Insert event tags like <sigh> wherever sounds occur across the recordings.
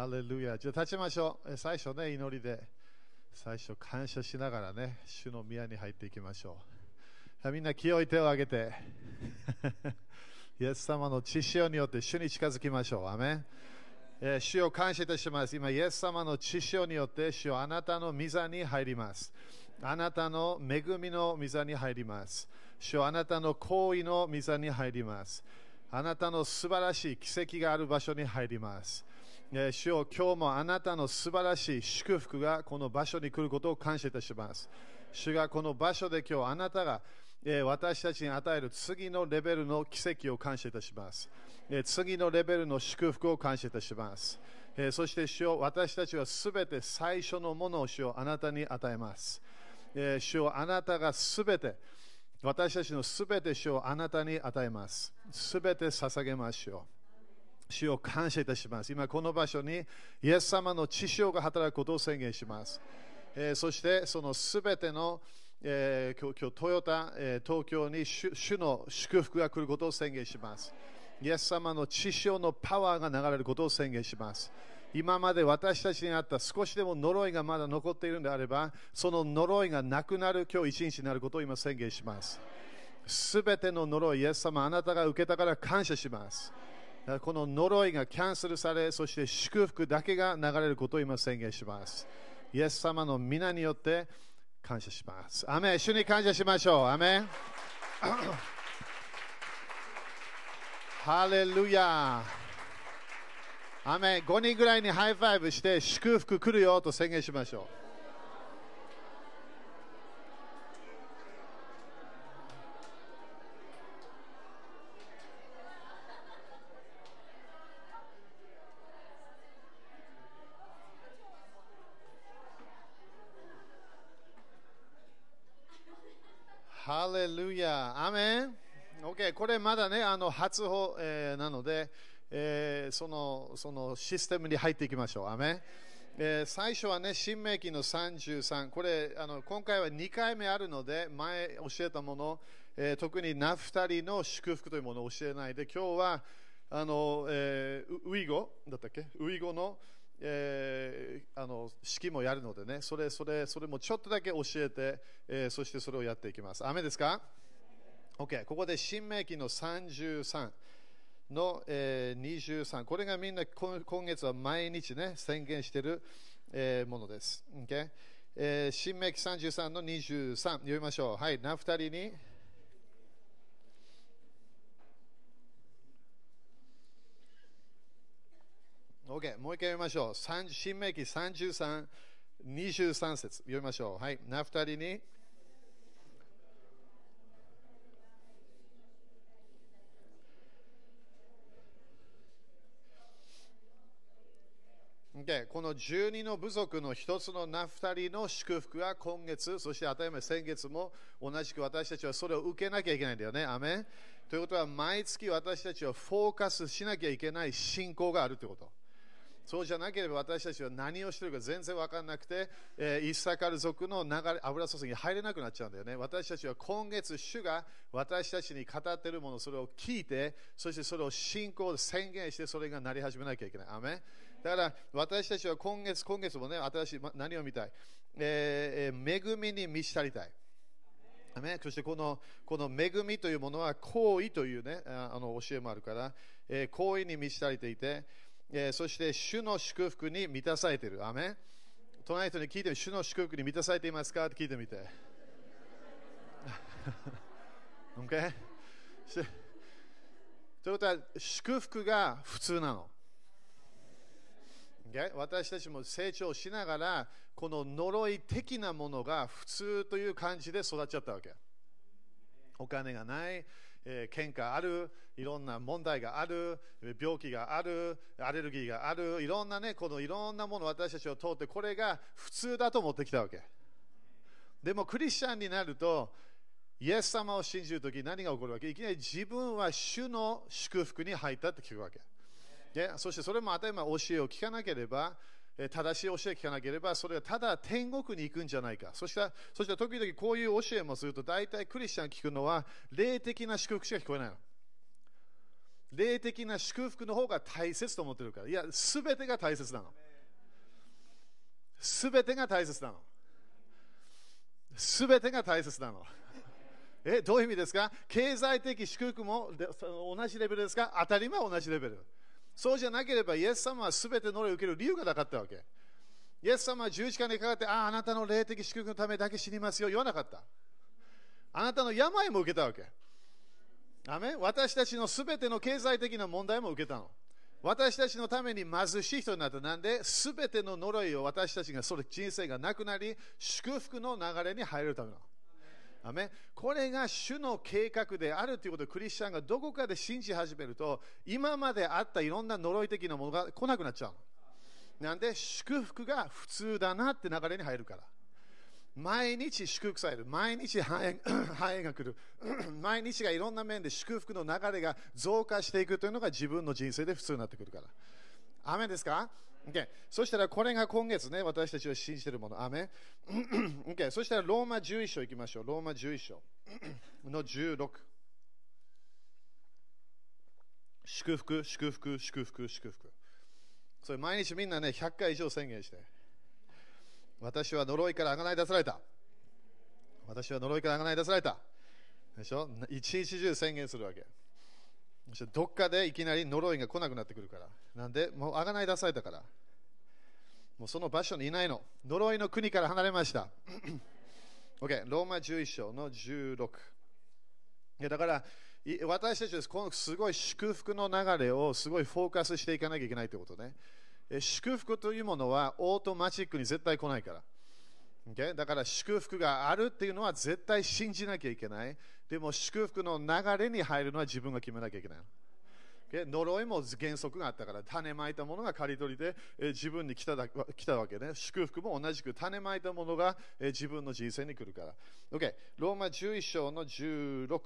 ハレルヤ。じゃあ立ちましょう。最初ね、祈りで、最初感謝しながらね、主の宮に入っていきましょう。みんな清い手を挙げて、<laughs> イエス様の血潮によって主に近づきましょう。アメンえー、主を感謝いたします。今、イエス様の血潮によって主をあなたの御座に入ります。あなたの恵みの御座に入ります。主をあなたの行為の御座に入ります。あなたの素晴らしい奇跡がある場所に入ります。主よ今日もあなたの素晴らしい祝福がこの場所に来ることを感謝いたします。主がこの場所で今日あなたが私たちに与える次のレベルの奇跡を感謝いたします。次のレベルの祝福を感謝いたします。そして主よ私たちはすべて最初のものを主よあなたに与えます。主よあなたがすべて私たちのすべて主をあなたに与えます。すべて捧げましょう。主を感謝いたします。今この場所にイエス様の血潮が働くことを宣言します。えー、そしてそのすべての、えー、今日今日トヨタ、えー、東京に主の祝福が来ることを宣言します。イエス様の血潮のパワーが流れることを宣言します。今まで私たちにあった少しでも呪いがまだ残っているのであれば、その呪いがなくなる今日一日になることを今宣言します。すべての呪い、イエス様、あなたが受けたから感謝します。この呪いがキャンセルされ、そして祝福だけが流れることを今宣言します。イエス様の御名によって感謝します。アーメン主に感謝しましょう。アーメン <laughs> ハレルヤアーメン5人ぐらいに high five して祝福来るよと宣言しましょう。ハレルヤアメン OK、これまだね、あの初歩、えー、なので、えー、そのそのシステムに入っていきましょう。アメンえー、最初はね、新明記の33、これあの今回は2回目あるので、前教えたもの、えー、特にナフタリの祝福というものを教えないで、今日はあの、えー、ウイゴだったっけ？ウイゴの、えー、あの式もやるのでねそれそれそれもちょっとだけ教えて、えー、そしてそれをやっていきます。雨ですか？OK ここで新明記の33の、えー、23これがみんな今月は毎日ね宣言している、えー、ものです、okay? えー、新明記33の23読みましょう。はい。ナフタリに OK、もう一回読みましょう。新明記33、23節読みましょう。はい、ナフタリに。でこの12の部族の一つのナフタリの祝福が今月、そして当たり前先月も同じく私たちはそれを受けなきゃいけないんだよね。アメということは毎月私たちはフォーカスしなきゃいけない信仰があるということ。そうじゃなければ私たちは何をしているか全然分からなくて、えー、イッサカル族の流れ油注ぎに入れなくなっちゃうんだよね。私たちは今月、主が私たちに語っているもの、それを聞いて、そしてそれを信仰で宣言して、それがなり始めなきゃいけない。アメだから私たちは今月、今月もね、新しい、何を見たい、えー、恵みに満ち足りたい。そしてこのこの恵みというものは行為という、ね、あの教えもあるから、えー、行為に満ち足りていて、えー、そして主の祝福に満たされている。アメ隣の人に聞いて主の祝福に満たされていますか？って聞いてみて。<laughs> OK? ということは、祝福が普通なの。Okay? 私たちも成長しながら、この呪い的なものが普通という感じで育っちゃったわけ。お金がない、え、喧嘩ある、いろんな問題がある、病気がある、アレルギーがある、いろんなね、このいろんなもの私たちを通って、これが普通だと思ってきたわけ。でもクリスチャンになると、イエス様を信じるとき何が起こるわけ？いきなり自分は主の祝福に入ったって聞くわけ。でそしてそれも当たり前教えを聞かなければ、正しい教えを聞かなければ、それはただ天国に行くんじゃないか。そしたら、そしたら時々こういう教えもすると、大体クリスチャン聞くのは、霊的な祝福しか聞こえないの。霊的な祝福の方が大切と思ってるから。いや、すべてが大切なの。すべてが大切なの。すべてが大切なの。え、どういう意味ですか？経済的祝福も同じレベルですか？当たり前同じレベル。そうじゃなければ、イエス様はすべての霊を受ける理由がなかったわけ。イエス様は十字架にかかって、ああ、あなたの霊的祝福のためだけ死にますよ、言わなかった。あなたの病も受けたわけ。アメ私たちのすべての経済的な問題も受けたの。私たちのために貧しい人になった。なんで、すべての呪いを私たちがそれ人生がなくなり、祝福の流れに入るための。アメこれが主の計画であるということをクリスチャンがどこかで信じ始めると、今まであったいろんな呪い的なものが来なくなっちゃう。なんで、祝福が普通だなって流れに入るから。毎日祝福される。毎日繁栄 <clears throat> が来る。<clears throat> 毎日がいろんな面で祝福の流れが増加していくというのが自分の人生で普通になってくるから。アメですか？Okay、そしたらこれが今月ね、私たちは信じているもの。アメ okay、そしたらローマ11章いきましょう。ローマ11章の16。祝福、祝福、祝福、祝福。それ毎日みんなね、100回以上宣言して。私は呪いからあがない出された。私は呪いからあがない出された。でしょ？一日中宣言するわけ。どっかでいきなり呪いが来なくなってくるから。なんで、もうあがない出されたから。もうその場所にいないの。呪いの国から離れました。<clears throat> OK、ローマ11章の16。だから、私たちはこのすごい祝福の流れをすごいフォーカスしていかなきゃいけないということね。祝福というものはオートマチックに絶対来ないから。Okay? だから祝福があるっていうのは絶対信じなきゃいけない。でも祝福の流れに入るのは自分が決めなきゃいけない。Okay? 呪いも原則があったから、種まいたものが刈り取りで、え自分に来ただ来たわけね。祝福も同じく種まいたものが、え自分の人生に来るから。Okay? ローマ11章の16。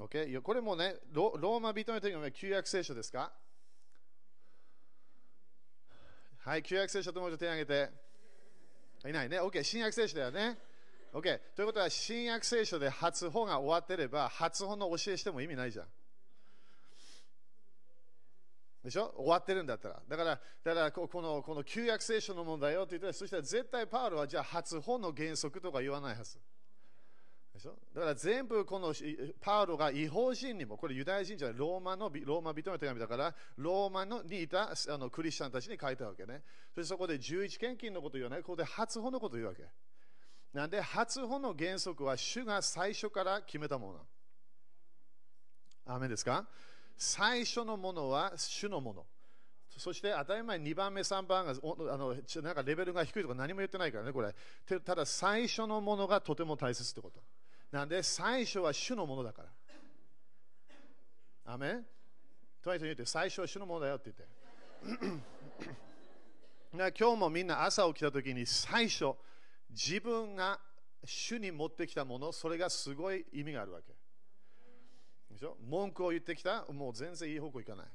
Okay? これもねロ、ローマ人の時の旧約聖書ですか？はい、旧約聖書ともう一度手を挙げて。いないね。OK、新約聖書だよね。OK。ということは、新約聖書で初本が終わってれば、初本の教えしても意味ないじゃん。でしょ？終わってるんだったら。だから、だからこのこの旧約聖書の問題よって言ったら、そしたら絶対パウロはじゃあ初本の原則とか言わないはず。でしょ？だから全部このパウロが違法人にも、これユダヤ人じゃない、ローマのローマ人の手紙だから、ローマのにいたあのクリスチャンたちに書いたわけね。そしてそこで11献金のこと言わない、ここで初歩のこと言うわけ。なんで、初歩の原則は主が最初から決めたもの。アメですか？最初のものは主のもの。そして当たり前2番目、3番があのなんかレベルが低いとか何も言ってないからね、これ。ただ最初のものがとても大切ってこと。なんで最初は主のものだから。アメン？とにかく言って最初は主のものだよって言って。<clears throat> 今日もみんな朝起きたときに最初自分が主に持ってきたものそれがすごい意味があるわけ。でしょ？文句を言ってきた？もう全然いい方向いかない。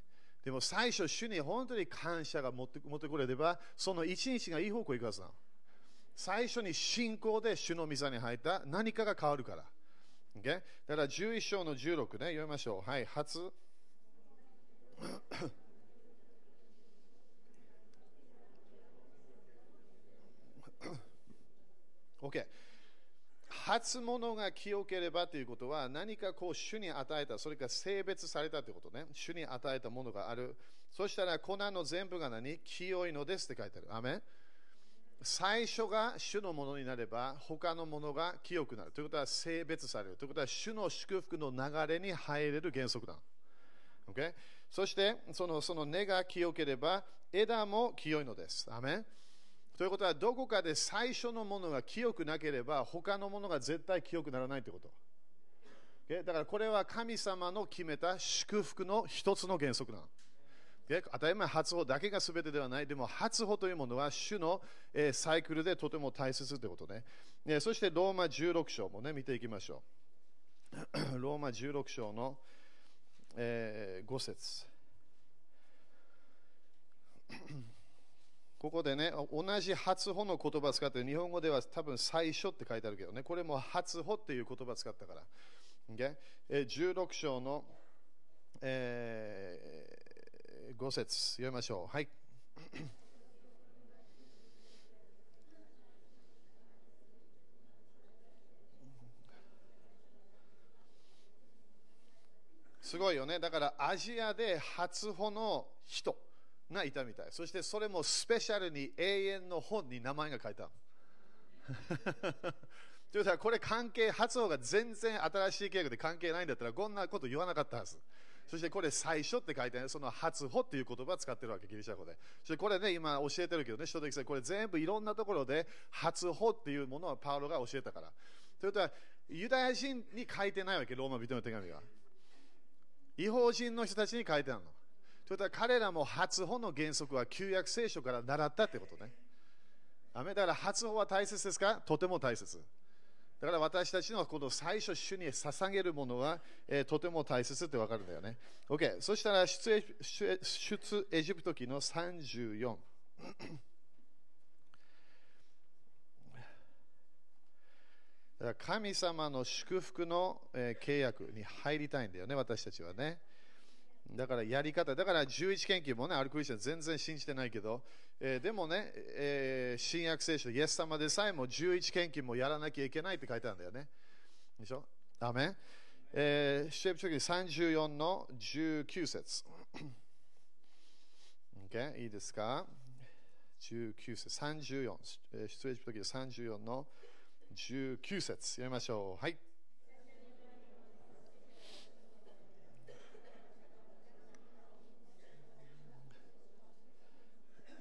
でも最初主に本当に感謝が持って持ってくれればその一日がいい方向いくはずなの。最初に信仰で主の御座に入った何かが変わるから。Okay? だから11章の16ね、読みましょう。はい、初。<coughs> OK。初物が清ければということは何かこう主に与えた、それか性別されたということね。主に与えたものがある。そしたら粉の全部が何？清いのですって書いてある。アメン最初が主のものになれば他のものが清くなる。ということは性別される。ということは主の祝福の流れに入れる原則だ、okay? そしてそのその根が清ければ枝も清いのです。アメということはどこかで最初のものが清くなければ他のものが絶対清くならないということ、okay? だからこれは神様の決めた祝福の一つの原則なの。当たり前初歩だけが全てではない。でも初歩というものは主の、えサイクルでとても大切ということね。ねそしてローマ16章もね、見ていきましょう。<coughs> ローマ16章の、えー、5節 <coughs> ここでね、同じ初歩の言葉を使って、日本語では多分最初って書いてあるけどね、これも初歩っていう言葉を使ったから。Okay? 16章のえー、5節読みましょう。はい。すごいよね。だからアジアで初歩の人がいたみたい。そしてそれもスペシャルに永遠の本に名前が書いた。<laughs> ということはこれ関係、発音が全然新しい契約で関係ないんだったらこんなこと言わなかったはず。そしてこれ最初って書いてある、その初歩っていう言葉を使ってるわけ、ギリシャ語で。そしてこれね、今教えてるけどね、書的これ全部いろんなところで初歩っていうものはパウロが教えたから。ということは、ユダヤ人に書いてないわけ、ローマ人の手紙は。違法人の人たちに書いてあるの。ということは彼らも初歩の原則は旧約聖書から習ったってことね。だから初歩は大切ですか？とても大切。だから私たちのこの最初主に捧げるものは、えー、とても大切ってわかるんだよね。OK。そしたら出エ出エジプト記の34。神様の祝福の、えー、契約に入りたいんだよね、私たちはね。だからやり方、だから11研究もね、アルクリスチャン全然信じてないけど、えー、でもね、えー、新約聖書、イエス様でさえも11研究もやらなきゃいけないって書いてあるんだよね。でしょ？ダメえー、シェプチョキ34の19節。<coughs> okay? いいですか ?19 節、34、出エジプト記34の19節読みましょう。はい。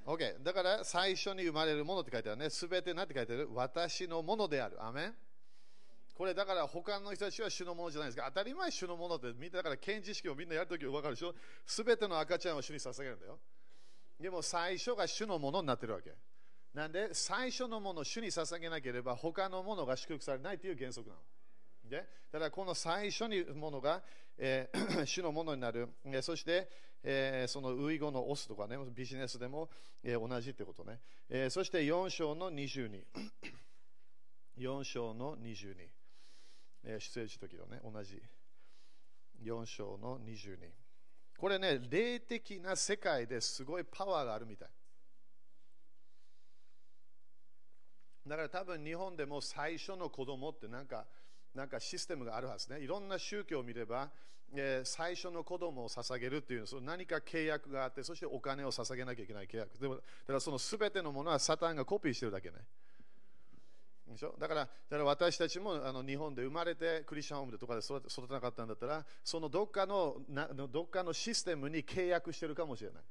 OK。だから最初に生まれるものって書いてあるね。すべて何て書いてある私のものである。アメンこれだから他の人たちは主のものじゃないですか。当たり前主のものってみんなだから検知式をみんなやるとき分かるでしょ。すべての赤ちゃんを主に捧げるんだよ。でも最初が主のものになってるわけ。なんで、最初のものを主に捧げなければ、他のものが祝福されないという原則なの。でだからこの最初にものが、えー、<clears throat> 主のものになる、え、そして、えー、そのウイゴのオスとかね、ビジネスでも、えー、同じってことね、えー、そして4章の22、<coughs> 4章の22、えー、出演時時のね、同じ4章の22。これね、霊的な世界ですごいパワーがあるみたい。だから多分日本でも最初の子供ってなんかなんかシステムがあるはずね。いろんな宗教を見れば、最初の子供を捧げるっていうその何か契約があって、そしてお金を捧げなきゃいけない契約。でもだからその全てのものはサタンがコピーしてるだけね。でしょ？だからだから私たちもあの日本で生まれてクリスチャンホームでとかで育てなかったんだったらそのどっかのなどっかのシステムに契約してるかもしれない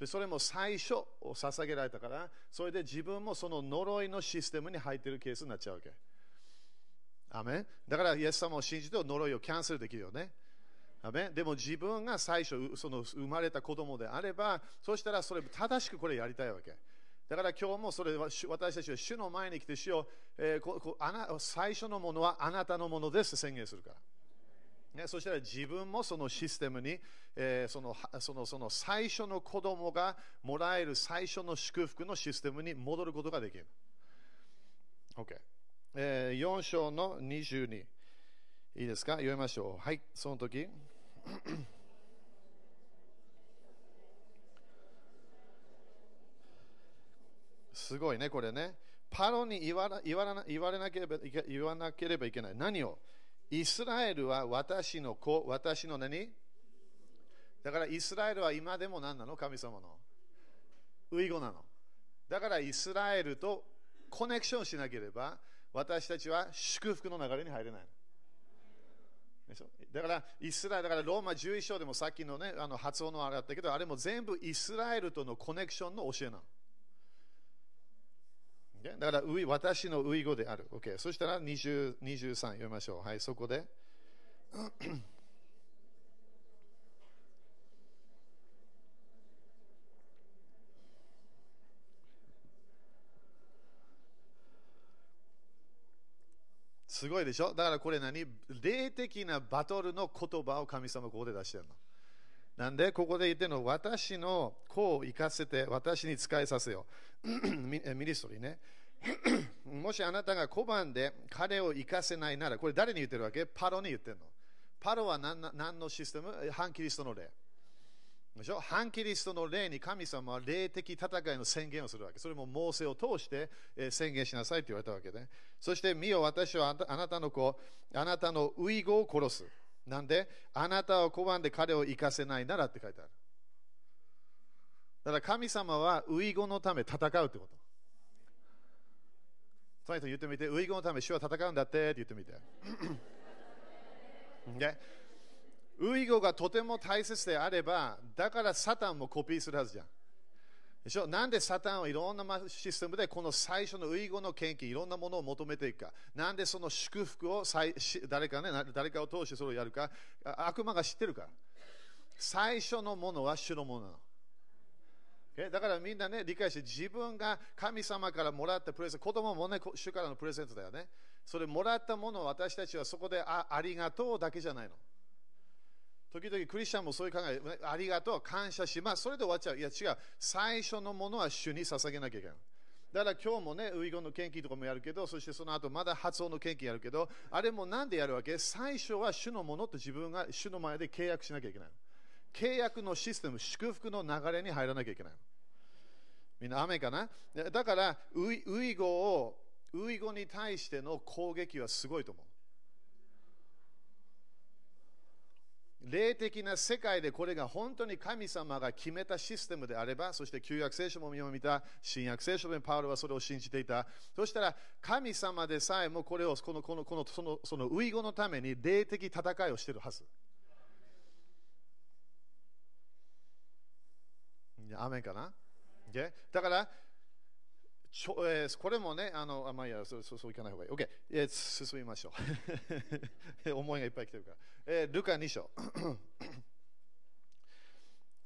で。それも最初を捧げられたから、それで自分もその呪いのシステムに入ってるケースになっちゃうわけ。アメだから、イエス様を信じて呪いをキャンセルできるよね。でも自分が最初その生まれた子供であれば、そしたらそれ正しくこれやりたいわけ。だから今日もそれは私たちは主の前に来て主を、えー、ここあな最初のものはあなたのものです宣言するから。ね、そしたら自分もそのシステムに、えー、そのそのその最初の子供がもらえる最初の祝福のシステムに戻ることができる。OK。えー、4章の22。いいですか？読みましょう。はい、その時。<clears throat> すごいね、これね。パロに言わ言われなければ言わなければいけない。何を？イスラエルは私の子、私の何？だからイスラエルは今でも何なの？神様の。ウイゴなの。だからイスラエルとコネクションしなければ私たちは祝福の流れに入れない。だからイスラエル、だからローマ11章でもさっきの,、ね、あの発音のあれだったけど、あれも全部イスラエルとのコネクションの教えなの。だから私のウイ語である。Okay、そしたら20 23読みましょう。はい、そこで。すごいでしょ？だからこれ何？霊的なバトルの言葉を神様ここで出してるの。なんで？ここで言ってるの私の子を生かせて私に使いさせよう。<coughs> ミニストリーね。<coughs> もしあなたが小判で彼を生かせないなら、これ誰に言ってるわけ？パロに言ってるの。パロは何何のシステム？反キリストの霊。でしょ？反キリストの霊に神様は霊的戦いの宣言をするわけ。それも猛省を通して宣言しなさいと言われたわけで、ね。そして、見よ、私はあなたの子、あなたのウイゴを殺す。なんで、あなたを拒んで彼を生かせないならって書いてある。だから神様はウイゴのため戦うってこと。その人言ってみて、ウイゴのため主は戦うんだってって言ってみて。で <coughs> ウイゴがとても大切であれば、だからサタンもコピーするはずじゃん。でしょなん。でサタンはいろん。なシステムでこの最初のウイゴの献金、いろん。なものを求めていくか。なん。でその祝福を誰か,、ね、誰かを通してそれをやるか。悪魔が知ってるから。最初のものは主のものなの。だからみん。なね、理解して自分が神様からもらったプレゼント、子供もね、主からのプレゼントだよね。それもらったものを私たちはそこであありがとうだけじゃないの。時々クリスチャンもそういう考え、ありがとう、感謝します。それで終わっちゃう。いや違う。最初のものは主に捧げなきゃいけない。だから今日もね、ウイゴの献金とかもやるけど、そしてその後まだ発音の献金やるけど、あれもなんでやるわけ？最初は主のものと自分が主の前で契約しなきゃいけない。契約のシステム、祝福の流れに入らなきゃいけない。みんな雨かな？だからウイ、ウイゴを、ウイゴに対しての攻撃はすごいと思う。霊的な世界でこれが本当に神様が決めたシステムであれば、そして旧約聖書も見た、新約聖書でパウロはそれを信じていた。そしたら神様でさえもこれをこのこのこのそのそのウイゴのために霊的戦いをしているはず。アメンかな、o だからえー、これもね、あのあまあ、いやそうそうそういかない方がいい。OK、えー、進みましょう。<laughs> 思いがいっぱい来てるから。えー、ルカ2章。<coughs>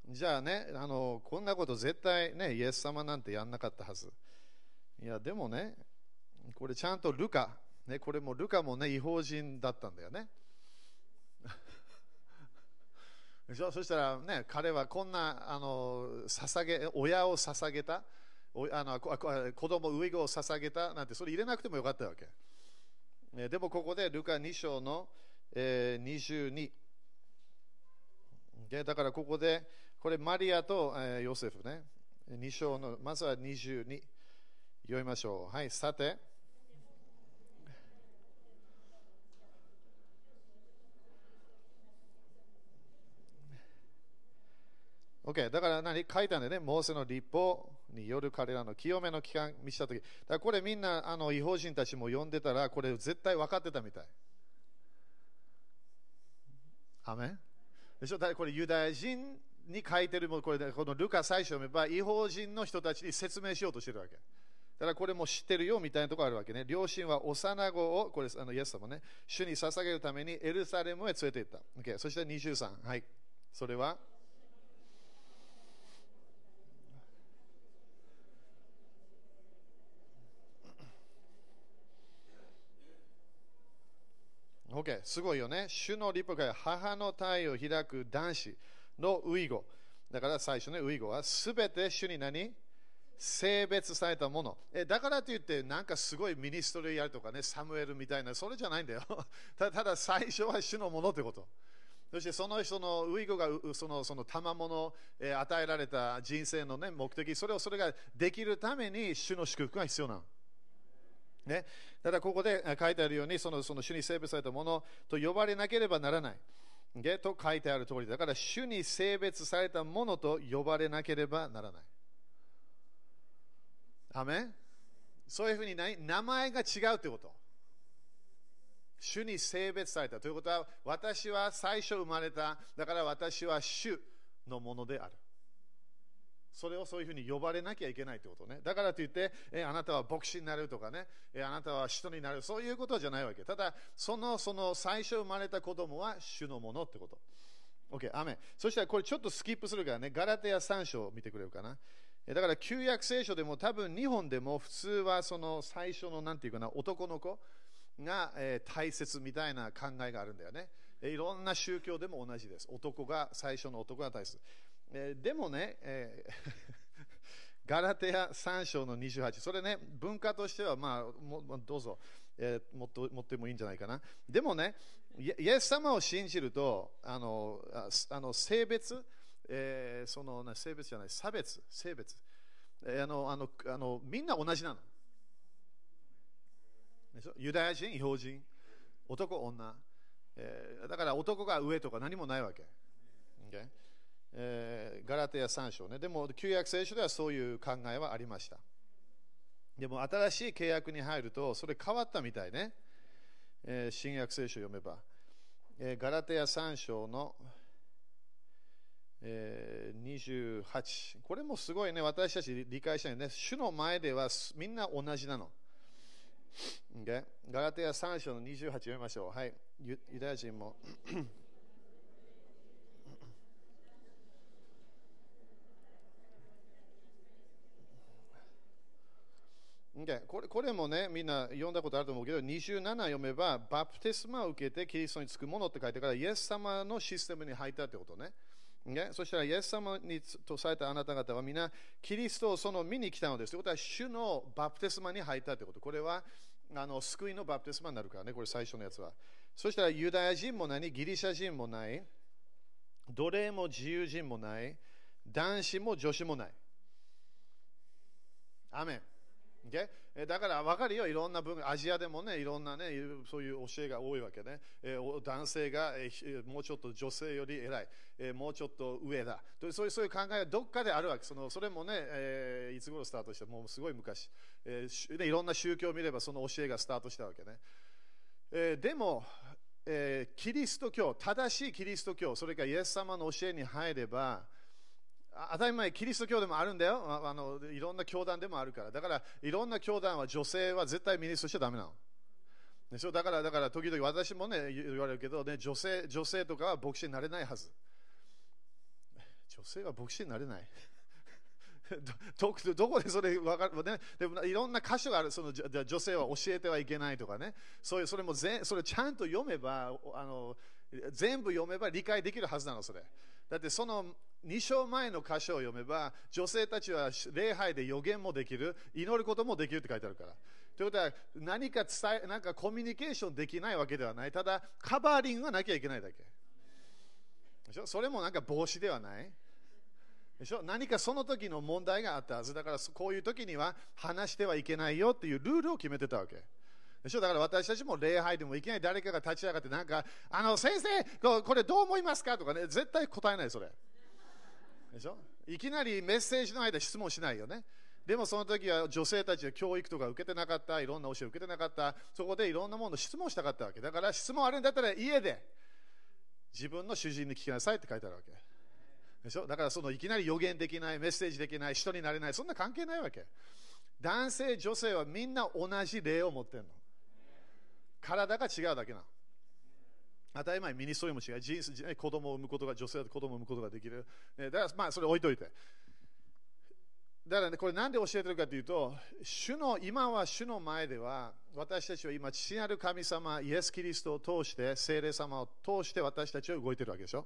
じゃあねあの、こんなこと絶対ね、イエス様なんてやんなかったはず。いや、でもね、これちゃんとルカ、ね、これもルカもね、違法人だったんだよね。<laughs> そしたらね、彼はこんなあの捧げ親を捧げた。あの子供ウイゴを捧げたなんてそれ入れなくてもよかったわけ。でもここでルカ2章の、えー、22。だからここで、これマリアと、えー、ヨセフね。2章の、まずは22。読みましょう。はい、さて。OK、だから何？書いたんでね、モーセの立法による彼らの清めの期間見せたとき、だからこれみんなあの違法人たちも読んでたら、これ絶対分かってたみたい。アメでしょ？だこれユダヤ人に書いてるもこれこのルカ最初読めば違法人の人たちに説明しようとしてるわけ。だからこれも知ってるよみたいなところあるわけね。両親は幼子を、これあのイエス様ね、主に捧げるためにエルサレムへ連れて行った。Okay、そして23。はい。それは OK、すごいよね。主の立法が母の体を開く男子のウイゴ。だから最初ね、ウイゴはすべて主に何？性別されたもの。えだからといって、なんかすごいミニストリーやるとかね、サムエルみたいな、それじゃないんだよ。<laughs> ただ最初は主のものってこと。そしてその人のウイゴがそのその賜物、え与えられた人生の、ね、目的、それをそれができるために主の祝福が必要なの。ね、ただここで書いてあるようにそのその主に性別されたものと呼ばれなければならない。ね、と書いてある通りだから主に性別されたものと呼ばれなければならない。アメそういうふうに名前が違うということ。主に性別されたということは私は最初生まれただから私は主のものである。それをそういうふうに呼ばれなきゃいけないってことね。だからといって、えあなたは牧師になるとかね、えあなたは人になる、そういうことじゃないわけ。ただ、そのその最初生まれた子供は主のものってこと。OK、アメそしたらこれちょっとスキップするからね、ガラテヤ3章を見てくれるかな。だから旧約聖書でも多分日本でも普通はその最初のなんていうかな男の子が、え大切みたいな考えがあるんだよね。いろんな宗教でも同じです。男が最初の男が大切。えー、でもね、えー <laughs> ガラテヤ3章の28、それね、文化としては、まあ、もどうぞ、えー、持って持ってもいいんじゃないかな。でもね、イエス様を信じると、あのあの性別、えーそのな性別じゃない、差別、性別、えーあのあのあの、みんな同じなの。ユダヤ人、違法人、男、女、えーだから男が上とか何もないわけ。Okay? えーガラテヤ3章ね。でも、旧約聖書ではそういう考えはありました。でも、新しい契約に入ると、それ変わったみたいね。えー新約聖書読めば。えーガラテヤ3章の、えー28。これもすごいね、私たち理解したいね。主の前ではみんな同じなの。Okay? ガラテヤ3章の28読みましょう。はい。ユダヤ人も。これこれもね、みんな読んだことあると思うけど、27読めば、バプテスマを受けてキリストにつくものって書いてから、イエス様のシステムに入ったってことね。ねそしたら、イエス様にとされたあなた方はみんな、キリストをその見に来たのです。ということは、主のバプテスマに入ったってこと。これは、あの救いのバプテスマになるからね、これ最初のやつは。そしたら、ユダヤ人も何、ギリシャ人もない、奴隷も自由人もない、男子も女子もない。アメン。Okay? だから分かるよ、いろんな文化、アジアでもね、いろんなね、そういう教えが多いわけね。え男性が、えもうちょっと女性より偉い、えもうちょっと上だとそういう。そういう考えがどっかであるわけ。そのそれもね、えいつ頃スタートした？もうすごい昔、えね。いろんな宗教を見ればその教えがスタートしたわけね。えでも、えキリスト教、正しいキリスト教、それからイエス様の教えに入れば、当たり前、キリスト教でもあるんだよあの。いろんな教団でもあるから。だから、いろんな教団は女性は絶対ミニストしちゃだめなの。でしょ？だから、だから時々私もね、言われるけど、ね、女性女性とかは牧師になれないはず。女性は牧師になれない。<laughs> どどこでそれ分かる、ね、でもいろんな箇所があるそのじゃ女性は教えてはいけないとかねそういうそれもぜそれちゃんと読めばあの全部読めば理解できるはずなのそれだってその2章前の箇所を読めば女性たちは礼拝で予言もできる祈ることもできるって書いてあるから。ということは何か伝えなんかコミュニケーションできないわけではない。ただカバーリングがなきゃいけないだけ。でしょ？それもなんか帽子ではない。でしょ？何かその時の問題があったはず。だからこういう時には話してはいけないよっていうルールを決めてたわけ。でしょ？だから私たちも礼拝でもいきなり誰かが立ち上がってなんかあの先生これどう思いますか？とかね絶対答えないそれ。でしょ？いきなりメッセージの間質問しないよね。でもその時は女性たちは教育とか受けてなかったいろんな教えを受けてなかった。そこでいろんなもの質問したかったわけ。だから質問あるんだったら家で自分の主人に聞きなさいって書いてあるわけ。でしょ？だからそのいきなり予言できない、メッセージできない、人になれない、そんな関係ないわけ。男性、女性はみんな同じ霊を持ってるの。体が違うだけなの。当たり前、ミニストリーも違う。人生子供を産むことが、女性だと子供を産むことができる。ね、だからまあそれ置いといて。だからね、これなんで教えてるかというと、主の、今は主の前では、私たちは今、父なる神様、イエス・キリストを通して、聖霊様を通して私たちは動いてるわけでしょ。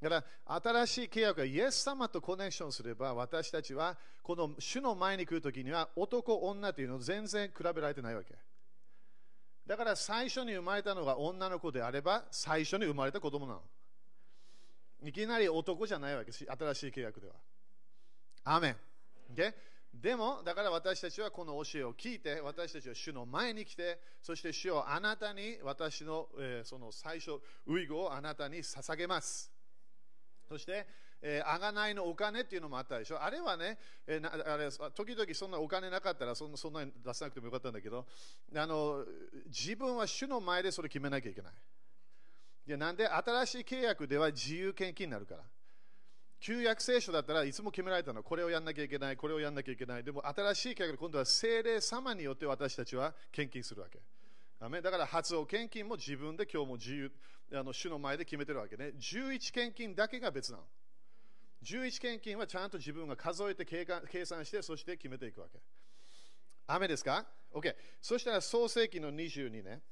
だから新しい契約はイエス様とコネクションすれば私たちはこの主の前に来るときには男、女というのを全然比べられてないわけ。だから最初に生まれたのが女の子であれば最初に生まれた子供なの。いきなり男じゃないわけです、新しい契約では。アーメン。Okay? でも、だから私たちはこの教えを聞いて、私たちは主の前に来て、そして主をあなたに、私の、えー、その最初、ウイゴをあなたに捧げます。そして、えー、あがないのお金っていうのもあったでしょ？あれはね、えー、あれ時々そんなお金なかったらそんなそんなに出さなくてもよかったんだけど、あの自分は主の前でそれ決めなきゃいけない。いやなんで新しい契約では自由献金になるから。旧約聖書だったらいつも決められたの。これをやんなきゃいけない、これをやんなきゃいけない。でも新しい契約で今度は聖霊様によって私たちは献金するわけ。だから発音献金も自分で今日も自由あの主の前で決めてるわけね。11献金だけが別なの。11献金はちゃんと自分が数えて計算して、そして決めていくわけ。雨ですか ?OK。そしたら創世紀の22ね。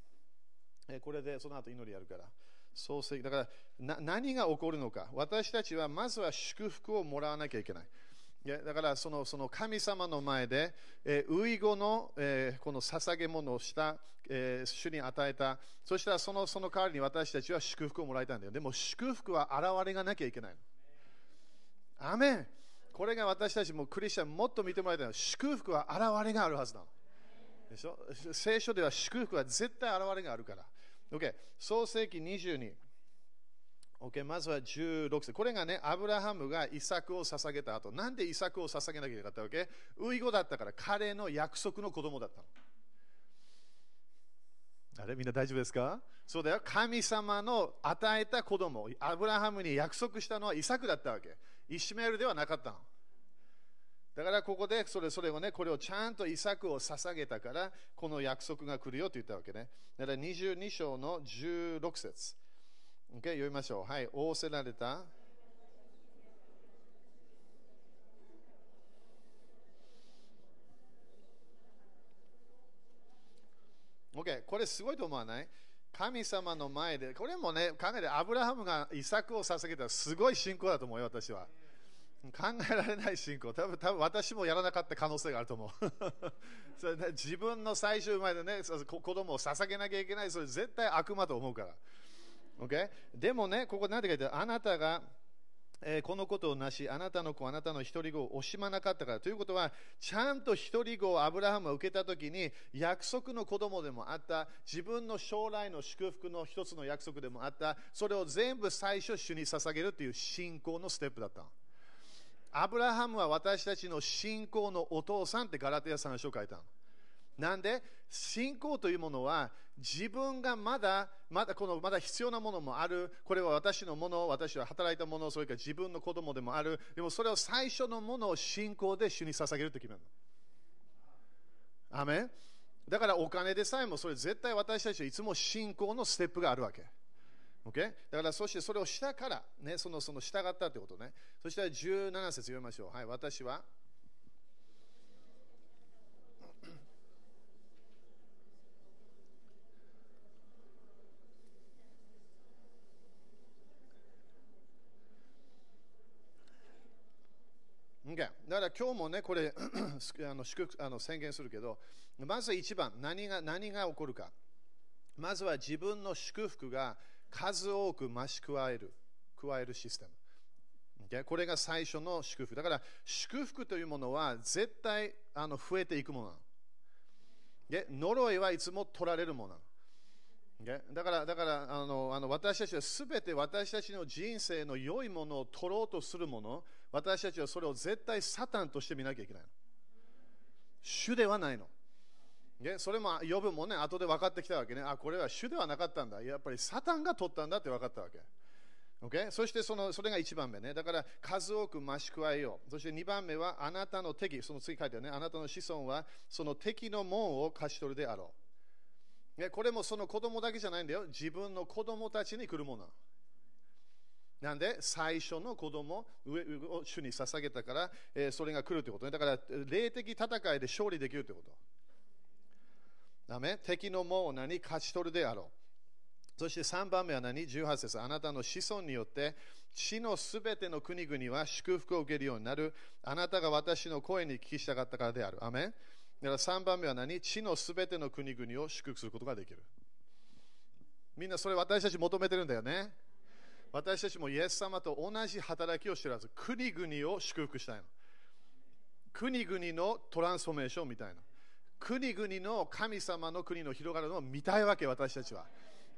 これでその後祈りやるから。創世記だからな何が起こるのか。私たちはまずは祝福をもらわなきゃいけない。いやだからそのその神様の前で、えー、ウイゴの、えー、この捧げ物をした、えー、主に与えた、そしたらそのその代わりに私たちは祝福をもらいたいんだよ。でも祝福は現れがなきゃいけないの。アメンこれが私たちもクリスチャンもっと見てもらいたいの。祝福は現れがあるはずだでしょ？聖書では祝福は絶対現れがあるから。OK、創世紀22。OK、まずは16節。これがね、アブラハムがイサクを捧げた後、なんでイサクを捧げなきゃいけなかった？わけウイゴだったから、彼の約束の子供だったの。あれ？みんな大丈夫ですか？そうだよ。神様の与えた子供、アブラハムに約束したのはイサクだったわけ。イシメールではなかったの。だからここでそれそれをね、これをちゃんとイサクを捧げたから、この約束が来るよと言ったわけね。だから22章の16節。OK 読みましょう。はい、仰せられた。OK、これすごいと思わない？神様の前で、これもね、考えて、アブラハムがイサクを捧げたらすごい信仰だと思うよ、私は。考えられない信仰、多分多分私もやらなかった可能性があると思う。<laughs> 自分の最終までね、子供を捧げなきゃいけない、それ絶対悪魔と思うから。Okay? でもね、ここ何て書いてある？あなたが、えー、このことをなし、あなたの子、あなたの一人子を惜しまなかったから。ということは、ちゃんと一人子をアブラハムが受けたときに、約束の子供でもあった、自分の将来の祝福の一つの約束でもあった、それを全部最初主に捧げるという信仰のステップだった。アブラハムは私たちの信仰のお父さんってガラテヤ3書書いたの。なんで信仰というものは自分がまだまだこのまだ必要なものもある。これは私のもの私は働いたものそれから自分の子供でもある。でもそれを最初のものを信仰で主に捧げると決めるの。アメだからお金でさえもそれ絶対私たちはいつも信仰のステップがあるわけ。Okay? だからそしてそれをしたから、ね、そのその従ったということね。そしたら17節読みましょう。はい、私は Okay、だから今日もね、これ <clears throat> あの祝あの宣言するけど、まず一番何が、何が起こるか。まずは自分の祝福が数多く増し加える、加えるシステム。これが最初の祝福。だから祝福というものは絶対あの増えていくものなの。で呪いはいつも取られるものなの。だから、だからあのあの私たちはすべて私たちの人生の良いものを取ろうとするもの、私たちはそれを絶対サタンとして見なきゃいけないの。主ではないの。それも呼ぶもね、後で分かってきたわけね。あ、これは主ではなかったんだ。やっぱりサタンが取ったんだって分かったわけ。Okay? そしてそのそれが1番目ね。だから数多く増し加えよう。そして2番目はあなたの敵、その次書いてあるね。あなたの子孫はその敵の門を勝ち取るであろう。ねこれもその子供だけじゃないんだよ。自分の子供たちに来るもの。なんで、最初の子供を主に捧げたから、えー、それが来るということね。だから、霊的戦いで勝利できるということ。ダメ？敵の門を何勝ち取るであろう。そして3番目は何 ?18 節あなたの子孫によって、地のすべての国々は祝福を受けるようになる。あなたが私の声に聞き従ったからである。アメンだから3番目は何？地のすべての国々を祝福することができる。みんなそれ私たち求めてるんだよね。私たちもイエス様と同じ働きをしてるはず。国々を祝福したいの。国々のトランスフォーメーションみたいな。国々の神様の国の広がるのを見たいわけ、私たちは。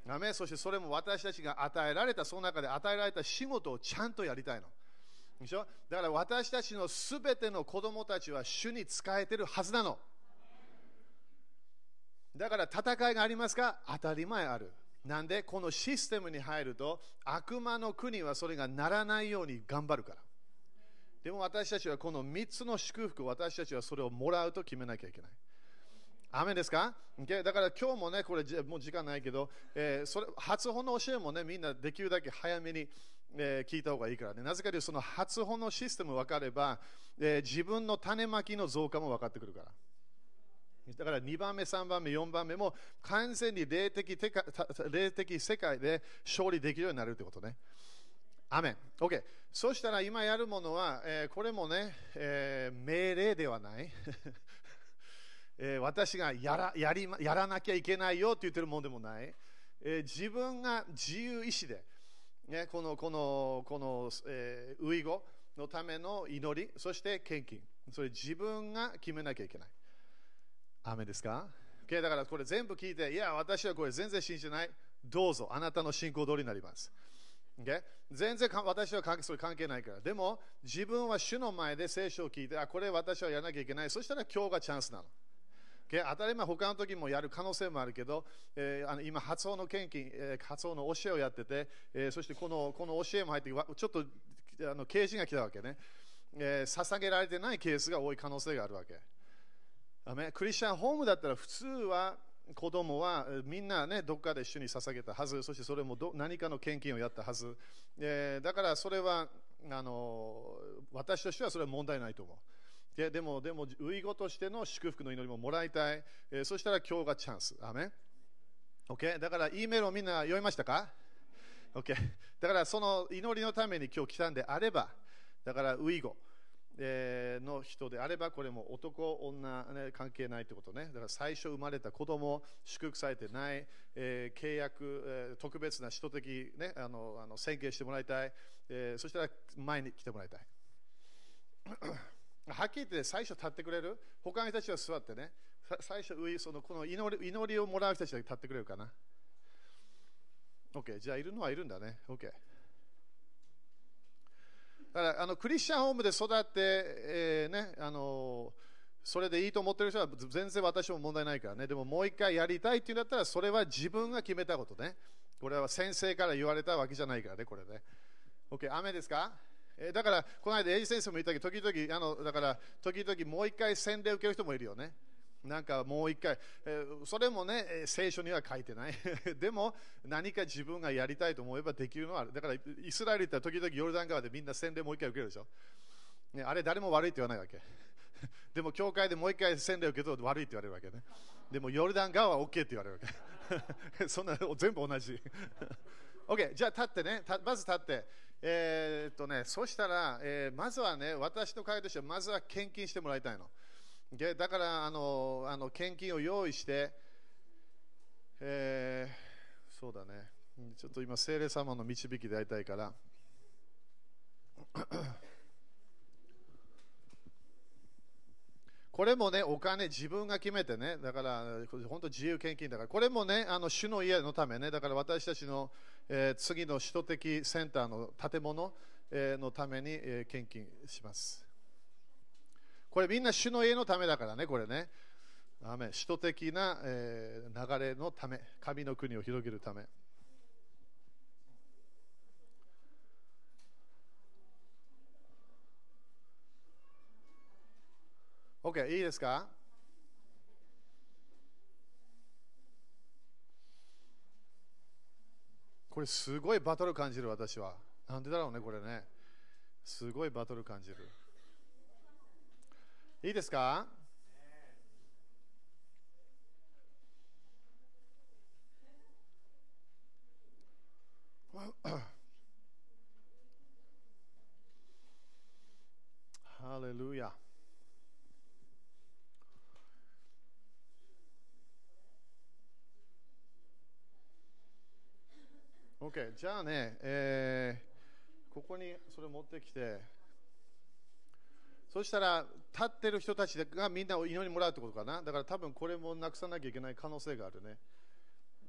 アメそしてそれも私たちが与えられた、その中で与えられた仕事をちゃんとやりたいの。でしょ？だから私たちのすべての子供たちは主に仕えてるはずなの。だから戦いがありますか？当たり前ある。なんで？このシステムに入ると悪魔の国はそれがならないように頑張るから。でも私たちはこの3つの祝福、私たちはそれをもらうと決めなきゃいけない。アメですか、okay? だから今日もね、これもう時間ないけど、えー、それ発音の教えもね、みんなできるだけ早めに、えー、聞いた方がいいからね。なぜかというと、その発音のシステム分かれば、えー、自分の種まきの増加も分かってくるから。だから2番目、3番目、4番目も完全に霊的てか霊的世界で勝利できるようになるということね。アメン。OK。そしたら今やるものは、えーこれもね、えー命令ではない。えー私がやらやりやらなきゃいけないよって言ってるものでもない。えー自分が自由意志で、ね、このこのこの、えー、ウイゴのための祈り、そして献金。それ自分が決めなきゃいけない。アメですか、okay? だからこれ全部聞いて、いや、私はこれ全然信じない。どうぞ、あなたの信仰通りになります。Okay? 全然か私は関係それ関係ないから。でも、自分は主の前で聖書を聞いて、あ、これ私はやらなきゃいけない。そしたら今日がチャンスなの。当たり前、他の時もやる可能性もあるけど、えーあの今、発音の献金、えー発音の教えをやってて、えーそしてこのこの教えも入ってちょっとあの啓示が来たわけね、えー捧げられてないケースが多い可能性があるわけ。アメン。クリスチャンホームだったら普通は子供はみんなねどっかで主に捧げたはず。そしてそれもど何かの献金をやったはず、えーだからそれはあの私としてはそれは問題ないと思う。ででもでもウイゴとしての祝福の祈りももらいたい、えーそしたら今日がチャンス。アメン。OK だから E メールをみんな読みましたか？OK だからその祈りのために今日来たんであればだからウイゴ。えーの人であれば、これも男、女、ね、関係ないってことね。だから最初生まれた子供、祝福されてない、えー契約、えー特別な使徒的、ね、あのあの宣言してもらいたい、えそしたら前に来てもらいたい。はっきり言って最初立ってくれる？他の人たちは座ってね。最初上そのこの祈り祈りをもらう人たちだけ立ってくれるかな。OK、じゃあいるのはいるんだね。OK。だからあのクリスチャンホームで育って、えーね、あのそれでいいと思ってる人は全然私も問題ないからね、でももう一回やりたいっていうんだったら、それは自分が決めたことね。これは先生から言われたわけじゃないからね、これね。OK、雨ですか？えだから、この間、エイジ先生も言ったけど、時々、あのだから、時々もう一回洗礼を受ける人もいるよね。なんかもう一回、えそれもね、聖書には書いてない。<laughs> でも、何か自分がやりたいと思えばできるのはある。だから、イスラエル行ったら時々ヨルダン川でみんな洗礼もう一回受けるでしょ。ね、あれ、誰も悪いって言わないわけ。<laughs> でも、教会でもう一回洗礼を受けると悪いって言われるわけね。でも、ヨルダン川は OK って言われるわけ。<laughs> そんな、全部同じ。OK、じゃあ立ってね、まず立って。えーっとね、そしたら、えーまずはね、私の会としては、まずは献金してもらいたいの。でだからあのあの献金を用意して、えーそうだね、ちょっと今、聖霊様の導きでやりたいから。<coughs> これもね、お金自分が決めてね、だから本当自由献金だから、これもね、あの主の家のためね、だから私たちの、えー次の首都的センターの建物、えーのために、えー献金します。これみんな主の家のためだからね、これね。アーメン首都的な、えー流れのため、神の国を広げるため。OK、いいですか？これすごいバトル感じる私は。なんでだろうね、これね。すごいバトル感じる。いいですかハレルヤ。OK、じゃあね、えーここにそれ持ってきて、そしたら、立ってる人たちがみんなお祈りもらうってことかな。だから多分これもなくさなきゃいけない可能性があるね。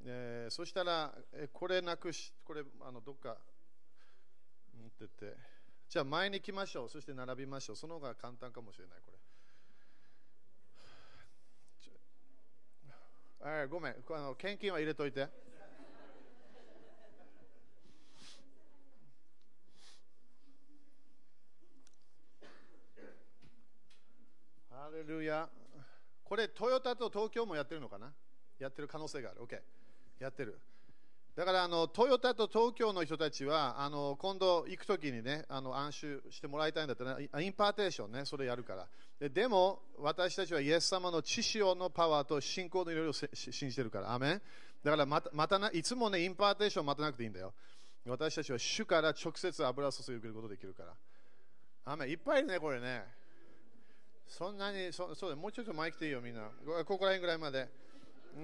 えーそしたら、えこれなくし、これ、あのどっか持ってって、じゃあ前に来ましょう。そして並びましょう。その方が簡単かもしれない、これ。ごめん、あの献金は入れといて。ハルヤ。これ、トヨタと東京もやってるのかな？やってる可能性がある。OK。やってる。だからあの、トヨタと東京の人たちは、あの今度行くときにね、あの安心してもらいたいんだったら、イインパーテーションね、それやるから。ででも、私たちはイエス様の知識のパワーと信仰のいろいろ信じてるから。アメンだからまたまたな、いつもね、 impartation 待たなくていいんだよ。私たちは主から直接油注ぎ受けることができるから。雨いっぱいいるね、これね。そんなに、そそうだもうちょっと前来ていいよ、みんな。ここら辺ぐらいまで。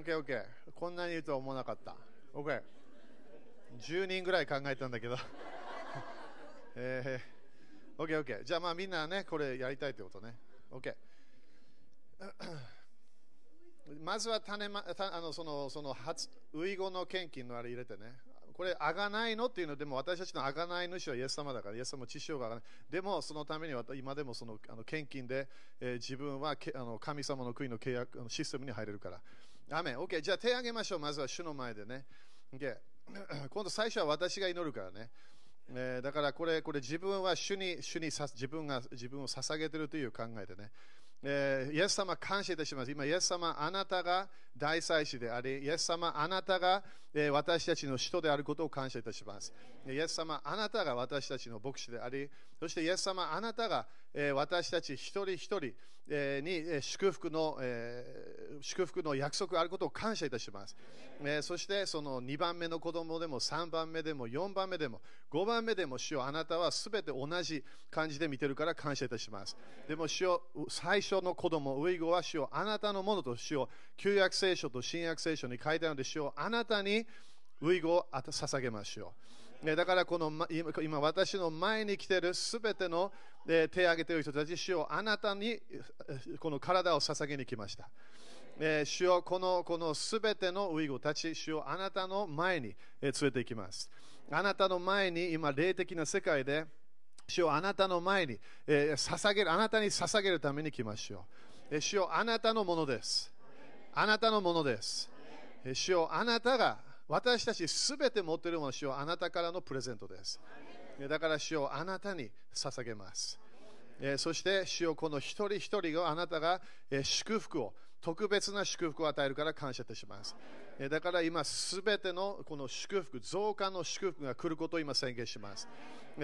OK、OK。こんなにいるとは思わなかった。OK。10人ぐらい考えたんだけど。<laughs> えー、OK、OK。じゃあまあみんなね、これやりたいってことね。OK。<clears throat> まずは種ま、たあのそのその初ウイゴの献金のあれ入れてね。これ、あがないのっていうのでも、私たちのあがない主はイエス様だから、イエス様も知識があがない。でも、そのためには今でもそのあの献金で、えー、自分はけあの神様の国の契約のシステムに入れるから。アメン。OK。じゃあ手を挙げましょう。まずは主の前でね。OK。今度最初は私が祈るからね。えー、だからこれ、これ自分は主に、主にさ自分が自分を捧げてるという考えでね。えー、イエス様感謝いたします。今、イエス様あなたが大祭司であり、イエス様あなたが、えー、私たちの使徒であることを感謝いたします。イエス様あなたが私たちの牧師であり、そしてイエス様あなたが、私たち一人一人、に祝福の、祝福の約束があることを感謝いたします。そしてその2番目の子供でも3番目でも4番目でも5番目でも主よあなたはすべて同じ感じで見てるから感謝いたします。でも主よ最初の子供ウイゴは主よあなたのものと主よ旧約聖書と新約聖書に書いてあるので主よあなたにウイゴを捧げましょう。だからこの今私の前に来ているすべての手を挙げている人たち、主よあなたにこの体を捧げに来ました。えー、主よこのすべてのウイゴたち、主よあなたの前に、連れて行きます。あなたの前に今、霊的な世界で、主よあなたの前に、えー、捧げる、あなたに捧げるために来ましょう。えー、主よあなたのものです。あなたのものです。えー、主よあなたが私たちすべて持っているもの、主よあなたからのプレゼントです。だから主をあなたに捧げます。えー、そして主をこの一人一人があなたが、えー、祝福を特別な祝福を与えるから感謝いたします。だから今、すべてのこの祝福、増加の祝福が来ることを今宣言します。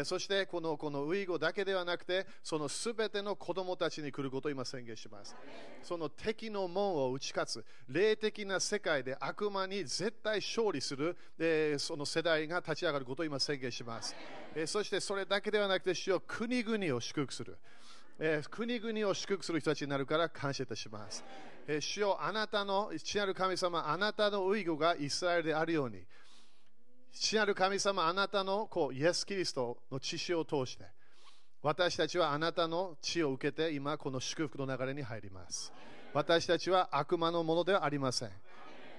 そしてこのこのウイゴだけではなくて、そのすべての子供たちに来ることを今宣言します。その敵の門を打ち勝つ、霊的な世界で悪魔に絶対勝利する、その世代が立ち上がることを今宣言します。そしてそれだけではなくて、主よ国々を祝福する。国々を祝福する人たちになるから感謝いたします。主よあなたの父なる神様、あなたのウイゴがイスラエルであるように、父なる神様、あなたのこうイエス・キリストの血潮を通して、私たちはあなたの血を受けて、今この祝福の流れに入ります。私たちは悪魔のものではありません。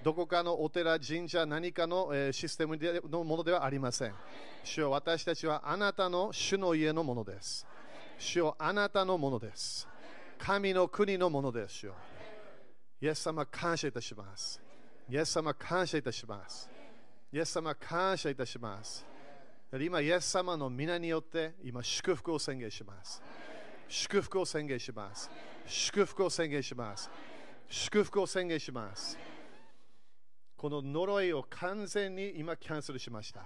どこかのお寺、神社、何かのシステムのものではありません。主よ私たちはあなたの主の家のものです。主よあなたのものです。神の国のものです。よイエス様感謝いたします。イエス様感謝いたします。イエス様感謝いたします。今、イエス様の皆によって今、祝福を宣言します。祝福を宣言します。祝福を宣言します。祝福を宣言します。この呪いを完全に今キャンセルしました。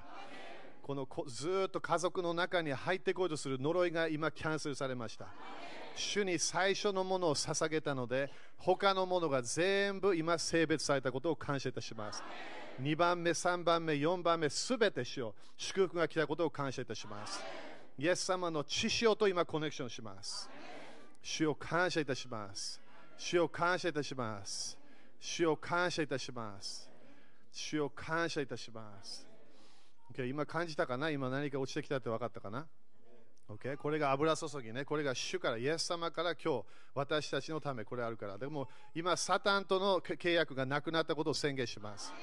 このずっと家族の中に入ってこようとする呪いが今キャンセルされました。主に最初のものを捧げたので、他のものが全部今性別されたことを感謝いたします。2番目、3番目、4番目、すべて主を祝福が来たことを感謝いたします。イエス様の血潮と今コネクションします。主を感謝いたします。主を感謝いたします。主を感謝いたします。主を感謝いたします。今感じたかな？今何か落ちてきたって分かったかな？Okay? これが油注ぎね。これが主から、イエス様から今日、私たちのためこれあるから。でも、今、サタンとの契約がなくなったことを宣言します。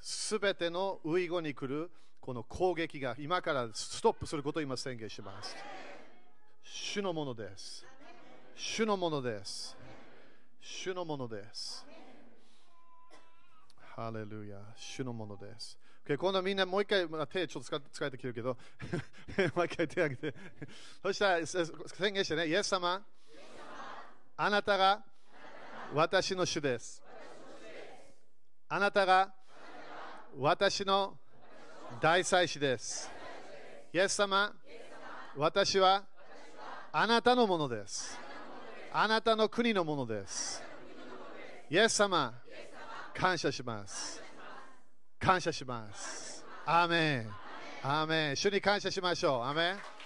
すべてのウイゴに来るこの攻撃が今からストップすることを今宣言します。主のものです。主のものです。主のものです。ハレルヤ。主のものです。Okay、今度はみんなもう一回、手ちょっと使って使えてきてるけど、<laughs> もう一回手を挙げて。そしたら宣言してね、イエス様、あなたが私の主です。あなたが私の大祭司です。イエス様、私はあなたのものです。あなたの国のものです。イエス様、感謝します。感謝します。アーメン。アーメン。主に感謝しましょう。アーメン。